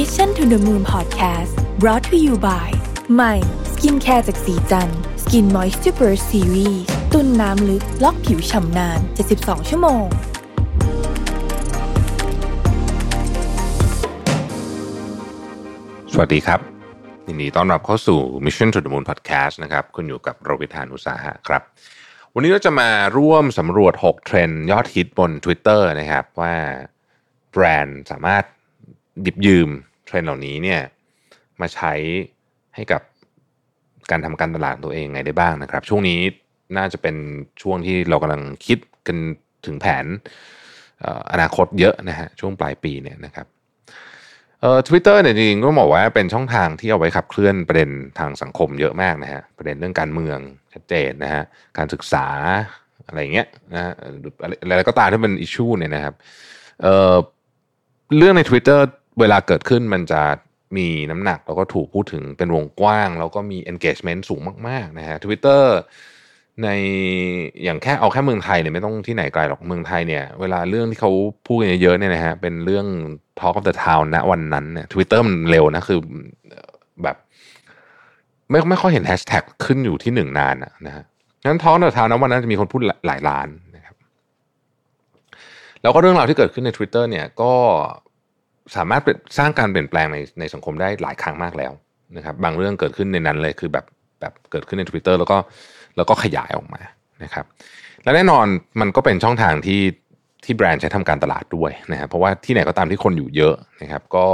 Mission to the Moon Podcast brought to you by ใหม่ skincare จากศรีจันทร์ Skin Moisture Burst Series ตุนน้ำลึกล็อกผิวฉ่ำนาน 72 ชั่วโมง สวัสดีครับยินดีต้อนรับเข้าสู่ Mission to the Moon Podcast นะครับคุณอยู่กับรวิศ หาญอุตสาหะครับ วันนี้เราจะมาร่วมสำรวจ 6 เทรนด์ยอดฮิตบน Twitter นะครับว่าแบรนด์สามารถหยิบยืม เทรนด์เหล่านี้เนี่ยมาใช้ให้กับการทำการตลาดตัวเองไงได้บ้างนะครับ ช่วงนี้น่าจะเป็นช่วงที่เรากำลังคิดกันถึงแผนอนาคตเยอะนะฮะช่วงปลายปีเนี่ยนะครับเอ่อทวิตเตอร์เนี่ยจริงๆก็บอกว่าเป็นช่องทางที่เอาไว้ขับเคลื่อนประเด็นทางสังคมเยอะมากนะฮะประเด็นเรื่องการเมืองชัดเจนนะฮะการศึกษาอะไรเงี้ยนะฮะอะไรอะไรก็ตามที่เป็นอิชชูเนี่ยนะครับเอ่อเรื่องใน Twitter เวลาเกิดขึ้นมันจะมีน้ำหนักแล้วก็ถูกพูดถึงเป็นวงกว้าง แล้วก็มี engagement สูงมากๆนะฮะ Twitter ในอย่างแค่เอาแค่เมืองไทยเนี่ยไม่ต้องที่ไหนไกลหรอกเมืองไทยเนี่ยเวลาเรื่องที่เขาพูดกันเยอะๆเนี่ยนะฮะเป็นเรื่อง Talk of the Town ณวันนั้นเนี่ยทวิตเตอร์มันเร็วนะคือแบบไม่ไม่ค่อยเห็นแฮชแท็กขึ้นอยู่ที่หนึ่งนานนะฮะงั้น Talk of the Town ณวันนั้นจะมีคนพูดหลายล้านนะครับ แล้วก็เรื่องราวที่เกิดขึ้นใน Twitter เนี่ยก็ สามารถสร้างการเปลี่ยนแปลงในในสังคมได้หลายครั้งมากแล้วนะครับบางเรื่องเกิดขึ้นในนั้นเลยคือแบบแบบเกิดขึ้นใน Twitter แล้วก็แล้วก็ขยายออกมานะครับและแน่นอนมันก็เป็นช่องทางที่ที่แบรนด์ใช้ทำการตลาดด้วยนะครับเพราะว่าที่ไหนก็ตามที่คนอยู่เยอะนะครับก็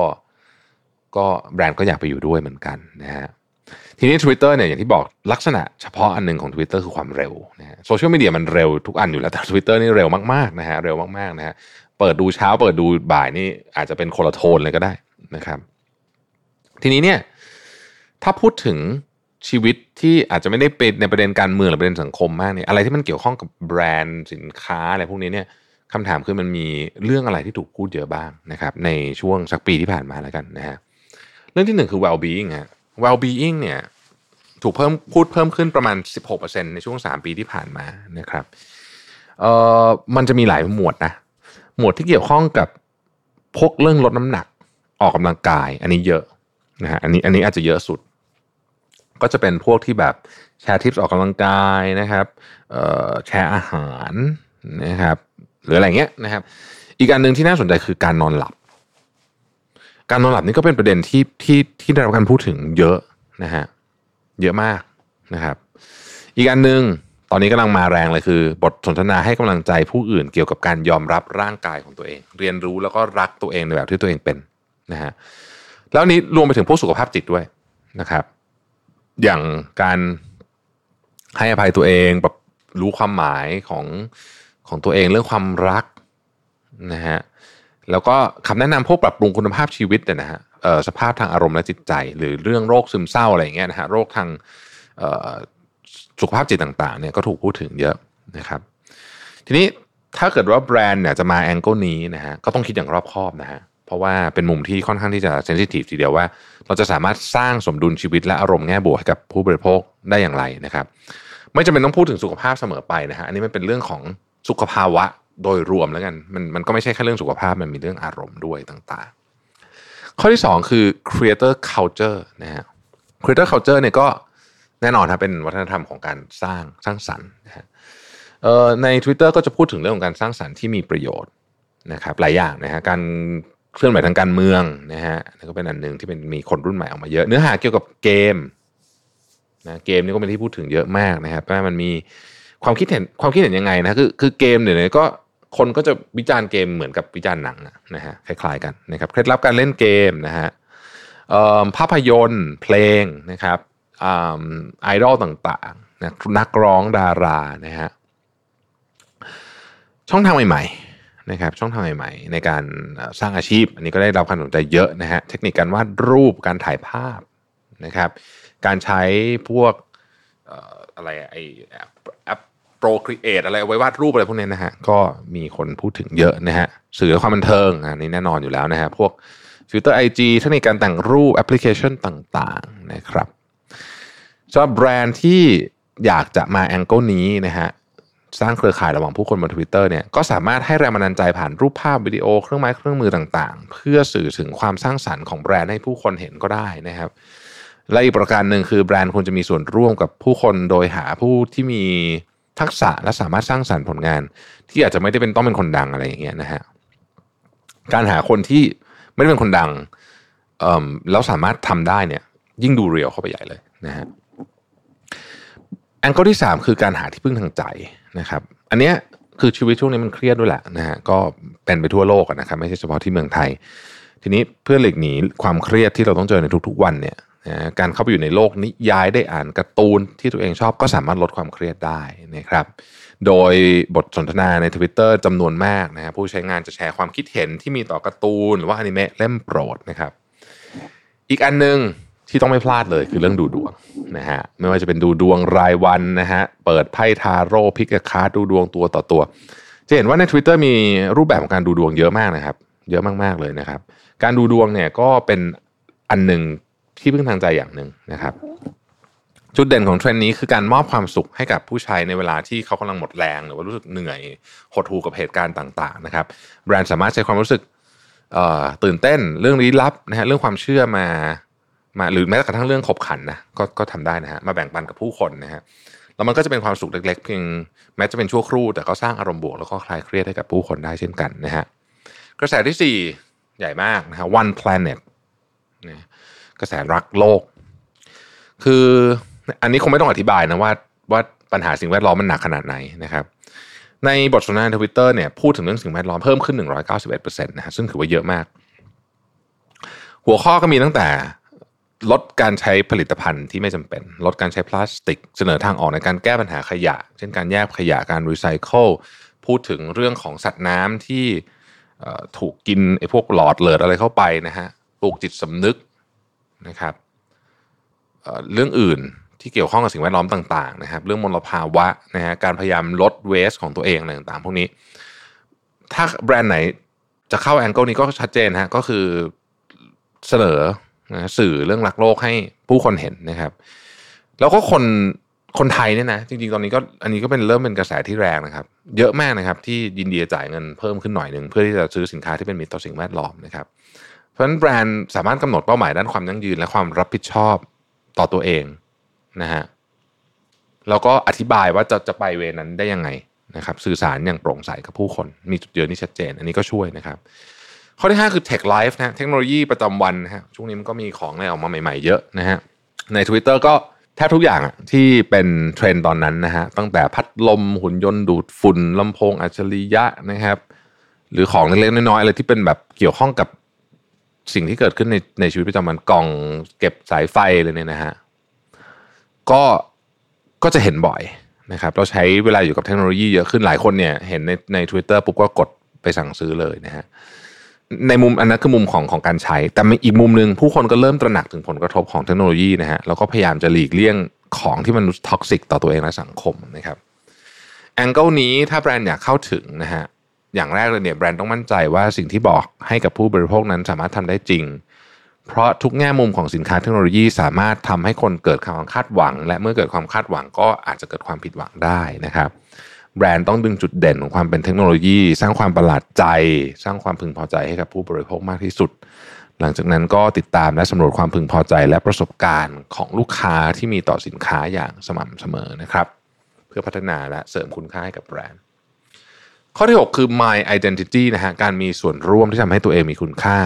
ก็แบรนด์ก็อยากไปอยู่ด้วยเหมือนกันนะฮะทีนี้ Twitter เนี่ยอย่างที่บอกลักษณะเฉพาะอันหนึ่งของ Twitter คือความเร็วนะฮะโซเชียลมีเดียมันเร็วทุกอันอยู่แล้วแต่ Twitter นี่เร็วมากๆนะฮะเร็วมากๆนะฮะ เปิดดูเช้า เปิดดูบ่ายนี่อาจจะเป็นคนละโทนเลยก็ได้นะครับ ทีนี้เนี่ย ถ้าพูดถึงชีวิตที่อาจจะไม่ได้เป็นในประเด็นการเมืองหรือประเด็นสังคมมากเนี่ยอะไรที่มันเกี่ยวข้องกับแบรนด์สินค้าอะไรพวกนี้เนี่ยคำถามคือมันมีเรื่องอะไรที่ถูกพูดเยอะบ้างนะครับ ในช่วงสักปีที่ผ่านมาแล้วกันนะฮะเรื่องที่หนึ่งคือ well being ฮะ well being เนี่ยถูกเพิ่มพูดเพิ่มขึ้นประมาณ 16%ในช่วง 3 ปีที่ผ่านมานะครับเอ่อมันจะมีหลายหมวดนะ หมวดที่เกี่ยวข้องกับพกเรื่องลดน้ำหนักออกกำลังกาย อันนี้เยอะนะฮะอันนี้อันนี้อาจจะเยอะสุด ก็จะเป็นพวกที่แบบแชร์ทิปออกกำลังกายนะครับแชร์อาหารนะครับ หรืออะไรเงี้ยนะครับ อีกอันหนึ่งที่น่าสนใจคือการนอนหลับ การนอนหลับนี่ก็เป็นประเด็นที่ที่ที่ได้รับการพูดถึงเยอะนะฮะเยอะมากนะครับ อีกอันหนึ่ง ตอนนี้กำลังมาแรงเลยคือ บทสนทนาให้กำลังใจผู้อื่นเกี่ยวกับการยอมรับร่างกายของตัวเอง เรียนรู้แล้วก็รักตัวเองในแบบที่ตัวเองเป็นนะฮะแล้วนี้รวมไปถึงพวกสุขภาพจิตด้วยนะครับ อย่างการให้อภัยตัวเองแบบรู้ความหมายของของตัวเองเรื่องความรักนะฮะแล้วก็คำแนะนำพวกปรับปรุงคุณภาพชีวิตเนี่ยนะฮะสภาพทางอารมณ์และจิตใจ หรือเรื่องโรคซึมเศร้าอะไรอย่างเงี้ยนะฮะโรคทาง สุขภาพจิตต่างๆเนี่ยก็ถูกพูดถึงเยอะนะครับ ทีนี้ถ้าเกิดว่าแบรนด์เนี่ยจะมาแองเกิลนี้นะฮะก็ต้องคิดอย่างรอบคอบนะฮะเพราะว่าเป็นมุมที่ค่อนข้างที่จะเซนซิทีฟทีเดียวว่า เราจะสามารถสร้างสมดุลชีวิตและอารมณ์แง่บวกให้กับผู้บริโภคได้อย่างไรนะครับ ไม่จำเป็นต้องพูดถึงสุขภาพเสมอไปนะฮะอันนี้มันเป็นเรื่องของสุขภาวะโดยรวมแล้วกันมันมันก็ไม่ใช่แค่เรื่องสุขภาพมันมีเรื่องอารมณ์ด้วยต่างๆ ข้อที่ 2 คือ creator culture นะฮะ creator culture เนี่ยก็ แน่นอนครับเป็นวัฒนธรรมของการสร้างสร้างสรรค์นะฮะใน Twitter ก็จะพูดถึงเรื่องของการสร้างสรรค์ที่มีประโยชน์นะครับหลายอย่างนะฮะการเคลื่อนไหวทางการเมืองนะฮะนี่ก็เป็นอันหนึ่งที่เป็นมีคนรุ่นใหม่ออกมาเยอะ เนื้อหาเกี่ยวกับเกมนะเกมนี่ก็เป็นที่พูดถึงเยอะมากนะครับว่ามันมีความคิดเห็นความคิดเห็นยังไงนะคือคือเกมเดี๋ยวนี้ก็คนก็จะวิจารณ์เกมเหมือนกับวิจารณ์หนังนะฮะคล้ายๆกันนะครับเคล็ดลับการเล่นเกมนะฮะภาพยนตร์เพลงนะครับ ไอดอลต่างๆนะนักร้องดารานะฮะช่องทางใหม่ๆนะครับช่องทางใหม่ๆ ในการสร้างอาชีพ อันนี้ก็ได้รับความสนใจเยอะนะฮะเทคนิคการวาดรูปการถ่ายภาพนะครับการใช้พวกอะไรไอแอป Procreate อะไรไว้วาดรูปอะไรพวกนี้นะฮะก็มีคนพูดถึงเยอะนะฮะสื่อความบันเทิงอันนี้แน่นอนอยู่แล้วนะฮะพวก filter IG เทคนิคการแต่งรูปแอปพลิเคชันต่างๆนะครับ สำหรับแบรนด์ที่อยากจะมา angle นี้นะฮะสร้างเครือข่ายระหว่างผู้คนบน Twitter เนี่ยก็สามารถให้แรงบันดาลใจผ่านรูปภาพวิดีโอเครื่องไม้เครื่องมือต่างๆ เพื่อสื่อถึงความสร้างสรรค์ของแบรนด์ให้ผู้คนเห็นก็ได้นะครับ และอีกประการหนึ่งคือแบรนด์ควรจะมีส่วนร่วมกับผู้คนโดยหาผู้ที่มีทักษะและสามารถสร้างสรรค์ผลงาน ที่อาจจะไม่ได้เป็นต้องเป็นคนดังอะไรอย่างเงี้ยนะฮะการหาคนที่ไม่ได้เป็นคนดังแล้วสามารถทำได้เนี่ยยิ่งดู real เข้าไปใหญ่เลยนะฮะ angle ที่ 3 คือการหาที่พึ่งทางใจนะครับ อันเนี้ยคือชีวิตช่วงนี้มันเครียดด้วยแหละนะฮะก็เป็นไปทั่วโลกนะครับ ไม่ใช่เฉพาะที่เมืองไทย ทีนี้เพื่อหลีกหนีความเครียดที่เราต้องเจอในทุกๆวันเนี่ยนะการเข้าไปอยู่ในโลกนิยายได้อ่านการ์ตูนที่ตัวเองชอบก็สามารถลดความเครียดได้นะครับ โดยบทสนทนาใน Twitter จำนวนมากนะฮะผู้ใช้งานจะแชร์ความคิดเห็นที่มีต่อการ์ตูน หรือว่าอนิเมะเล่มโปรดนะครับ อีกอันนึง ที่ต้องไม่พลาดเลยคือเรื่องดูดวงนะฮะไม่ว่าจะเป็นดูดวงรายวันนะฮะเปิดไพ่ทาโรต์ pick a card ดูดวงตัวต่อตัว จะเห็นว่าใน Twitter มีรูปแบบของการดูดวงเยอะมากนะครับ เยอะมากๆเลยนะครับ การดูดวงเนี่ยก็เป็นอันหนึ่งที่พึ่งทางใจอย่างหนึ่งนะครับ จุดเด่นของเทรนด์นี้คือการมอบความสุขให้กับผู้ใช้ในเวลาที่เขากำลังหมดแรง หรือว่ารู้สึกเหนื่อยหดหู่กับเหตุการณ์ต่าง ๆ นะครับ แบรนด์สามารถใช้ความรู้สึกตื่นเต้นเรื่องลี้ลับนะฮะเรื่องความเชื่อมา มาหรือแม้กระทั่งเรื่องขบขันนะก็ก็ทำได้นะฮะมาแบ่งปันกับผู้คนนะฮะแล้วมันก็จะเป็นความสุขเล็กๆเพียงแม้จะเป็นชั่วครู่ แต่ก็สร้างอารมณ์บวกแล้วก็คลายเครียดให้กับผู้คนได้เช่นกันนะฮะกระแสที่ 4 ใหญ่มากนะฮะ one planet นะกระแสรักโลก คืออันนี้คงไม่ต้องอธิบายนะว่าว่าปัญหาสิ่งแวดล้อมมันหนักขนาดไหนนะครับ ในบทสนทนาทวิตเตอร์เนี่ยพูดถึงเรื่องสิ่งแวดล้อมเพิ่มขึ้น 191%นะฮะซึ่งถือว่าเยอะมาก หัวข้อก็มีตั้งแต่ ลดการใช้ผลิตภัณฑ์ที่ไม่จำเป็น ลดการใช้พลาสติก เสนอทางออกในการแก้ปัญหาขยะ เช่นการแยกขยะการรีไซเคิลพูดถึงเรื่องของสัตว์น้ำที่ถูกกินไอ้พวกหลอดเลือดอะไรเข้าไปนะฮะปลูกจิตสำนึกนะครับเรื่องอื่นที่เกี่ยวข้องกับสิ่งแวดล้อมต่างๆนะครับ เรื่องมลภาวะนะฮะการพยายามลดเวสของตัวเองอะไรต่างๆ พวกนี้ ถ้าแบรนด์ไหนจะเข้าแองเกิลนี้ก็ชัดเจนฮะก็คือเสนอ นะสื่อเรื่องรักโลกให้ผู้คนเห็นนะครับ แล้วก็คนคนไทยเนี่ยนะจริงๆตอนนี้ก็อันนี้ก็เป็นเริ่มเป็นกระแสที่แรงนะครับ เยอะมากนะครับ ที่ยินดีจะจ่ายเงินเพิ่มขึ้นหน่อยหนึ่งเพื่อที่จะซื้อสินค้าที่เป็นมิตรต่อสิ่งแวดล้อมนะครับ เพราะฉะนั้นแบรนด์สามารถกำหนดเป้าหมายด้านความยั่งยืน และความรับผิดชอบต่อตัวเองนะฮะแล้วก็อธิบายว่าจะจะไปเวนั้นได้ยังไงนะครับ สื่อสารอย่างโปร่งใสกับผู้คน มีจุดยืนที่ชัดเจน อันนี้ก็ช่วยนะครับ ข้อที่ 5 คือ Tech Life นะเทคโนโลยีประจำวันนะฮะช่วงนี้มันก็มีของอะไรออกมาใหม่ๆเยอะนะฮะใน Twitter ก็แทบทุกอย่างที่เป็นเทรนด์ตอนนั้นนะฮะตั้งแต่พัดลมหุ่นยนต์ดูดฝุ่นลำโพงอัจฉริยะนะครับ หรือของเล็กๆน้อยๆอะไรที่เป็นแบบเกี่ยวข้องกับสิ่งที่เกิดขึ้นในในชีวิตประจำวันกล่องเก็บสายไฟเลยเนี่ยนะฮะก็ก็จะเห็นบ่อยนะครับเราใช้เวลาอยู่กับเทคโนโลยีเยอะขึ้นหลายคนเนี่ยเห็นในใน Twitter ปุ๊บก็กดไปสั่งซื้อเลยนะฮะ ในมุมอันนั้นคือมุมของของการใช้ แต่อีกมุมหนึ่งผู้คนก็เริ่มตระหนักถึงผลกระทบของเทคโนโลยีนะฮะแล้วก็พยายามจะหลีกเลี่ยงของที่มัน toxic ต่อตัวเองและสังคมนะครับแองเกิลนี้ถ้าแบรนด์อยากเข้าถึงนะฮะอย่างแรกเลยเนี่ยแบรนด์ต้องมั่นใจว่าสิ่งที่บอกให้กับผู้บริโภคนั้นสามารถทำได้จริง เพราะทุกแง่มุมของสินค้าเทคโนโลยีสามารถทำให้คนเกิดความคาดหวัง และเมื่อเกิดความคาดหวังก็อาจจะเกิดความผิดหวังได้นะครับ แบรนด์ต้องดึงจุดเด่นของความเป็นเทคโนโลยี สร้างความประหลาดใจ สร้างความพึงพอใจให้กับผู้บริโภคมากที่สุด หลังจากนั้นก็ติดตามและสำรวจความพึงพอใจและประสบการณ์ของลูกค้าที่มีต่อสินค้าอย่างสม่ำเสมอนะครับ เพื่อพัฒนาและเสริมคุณค่าให้กับแบรนด์ ข้อที่ 6 คือ my identity นะฮะการมีส่วนร่วมที่ทำให้ตัวเองมีคุณค่า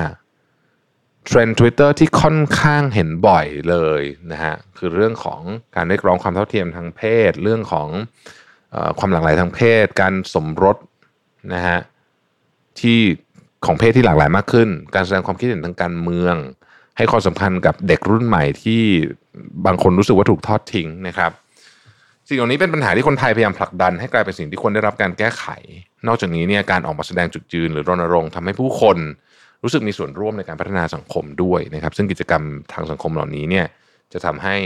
เทรนด์ Twitter ที่ค่อนข้างเห็นบ่อยเลยนะฮะคือเรื่องของการเรียกร้องความเท่าเทียมทางเพศ เรื่องของ ความหลากหลายทางเพศ การสมรสนะฮะที่ของเพศที่หลากหลายมากขึ้น การแสดงความคิดเห็นทางการเมือง ให้ความสำคัญกับเด็กรุ่นใหม่ที่บางคนรู้สึกว่าถูกทอดทิ้งนะครับ สิ่งเหล่านี้เป็นปัญหาที่คนไทยพยายามผลักดัน ให้กลายเป็นสิ่งที่คนได้รับการแก้ไข นอกจากนี้เนี่ยการออกมาแสดงจุดยืนหรือรณรงค์ทำให้ผู้คนรู้สึกมีส่วนร่วมในการพัฒนาสังคมด้วยนะครับ ซึ่งกิจกรรมทางสังคมเหล่านี้เนี่ยจะทำให้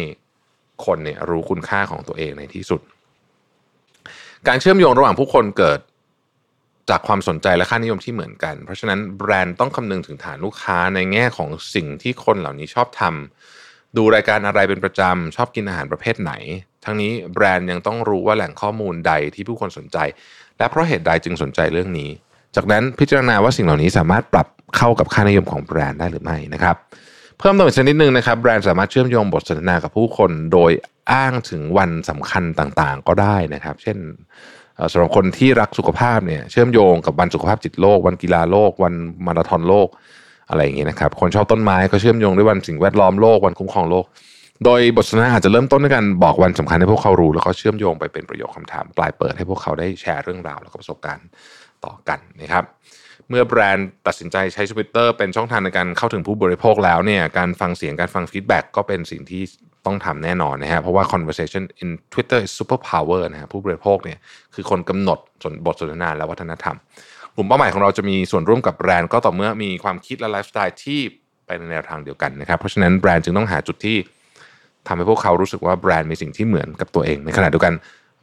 คนเนี่ยรู้คุณค่าของตัวเองในที่สุด การเชื่อมโยงระหว่างผู้คนเกิดจากความสนใจและค่านิยมที่เหมือนกัน เพราะฉะนั้นแบรนด์ต้องคำนึงถึงฐานลูกค้าในแง่ของสิ่งที่คนเหล่านี้ชอบทำดูรายการอะไรเป็นประจำชอบกินอาหารประเภทไหน ทั้งนี้แบรนด์ยังต้องรู้ว่าแหล่งข้อมูลใดที่ผู้คนสนใจ และเพราะเหตุใดจึงสนใจเรื่องนี้ จากนั้นพิจารณาว่าสิ่งเหล่านี้สามารถปรับเข้ากับค่านิยมของแบรนด์ได้หรือไม่นะครับ เพิ่มเติมอีกนิดนึงนะครับแบรนด์สามารถเชื่อมโยงบทสนทนากับผู้คนโดยอ้างถึงวันสำคัญต่างๆ ก็ได้นะครับ เช่นสำหรับคนที่รักสุขภาพเนี่ยเชื่อมโยงกับวันสุขภาพจิตโลก วันกีฬาโลก วันมาราธอนโลกอะไรอย่างเงี้ยนะครับ คนชอบต้นไม้ก็เชื่อมโยงด้วยวันสิ่งแวดล้อมโลกวันคุ้มครองโลก โดยบทสนทนาอาจจะเริ่มต้นด้วยการบอกวันสำคัญให้พวกเขารู้ แล้วก็เชื่อมโยงไปเป็นประโยคคำถาม ปลายเปิดให้พวกเขาได้แชร์เรื่องราวแล้วก็ประสบการณ์ต่อกันนะครับ เมื่อแบรนด์ตัดสินใจใช้ Twitter เป็นช่องทางในการเข้าถึงผู้บริโภคแล้วเนี่ยการฟังเสียงการฟัง feedback ก็เป็นสิ่งที่ต้องทำแน่นอนนะฮะเพราะว่า conversation in Twitter is super power นะฮะผู้บริโภคเนี่ยคือคนกำหนดบทสนทนาและวัฒนธรรมกลุ่มเป้าหมายของเราจะมีส่วนร่วมกับแบรนด์ก็ต่อเมื่อมีความคิดและไลฟ์สไตล์ที่ไปในแนวทางเดียวกันนะครับเพราะฉะนั้นแบรนด์จึงต้องหาจุดที่ทำให้พวกเขารู้สึกว่าแบรนด์มีสิ่งที่เหมือนกับตัวเอง ในขณะเดียวกัน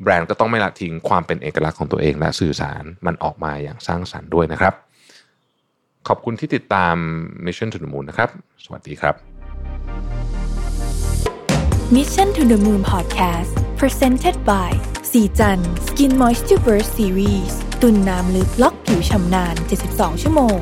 แบรนด์ก็ต้องไม่ละทิ้งความเป็นเอกลักษณ์ของตัวเองและสื่อสารมันออกมาอย่างสร้างสรรค์ด้วยนะครับ ขอบคุณที่ติดตาม Mission to the Moon นะครับ สวัสดีครับ Mission to the Moon Podcast Presented by สีจัน Skin Moisture Burst Series ตุนน้ำลึกล็อกผิวชำนาน 72 ชั่วโมง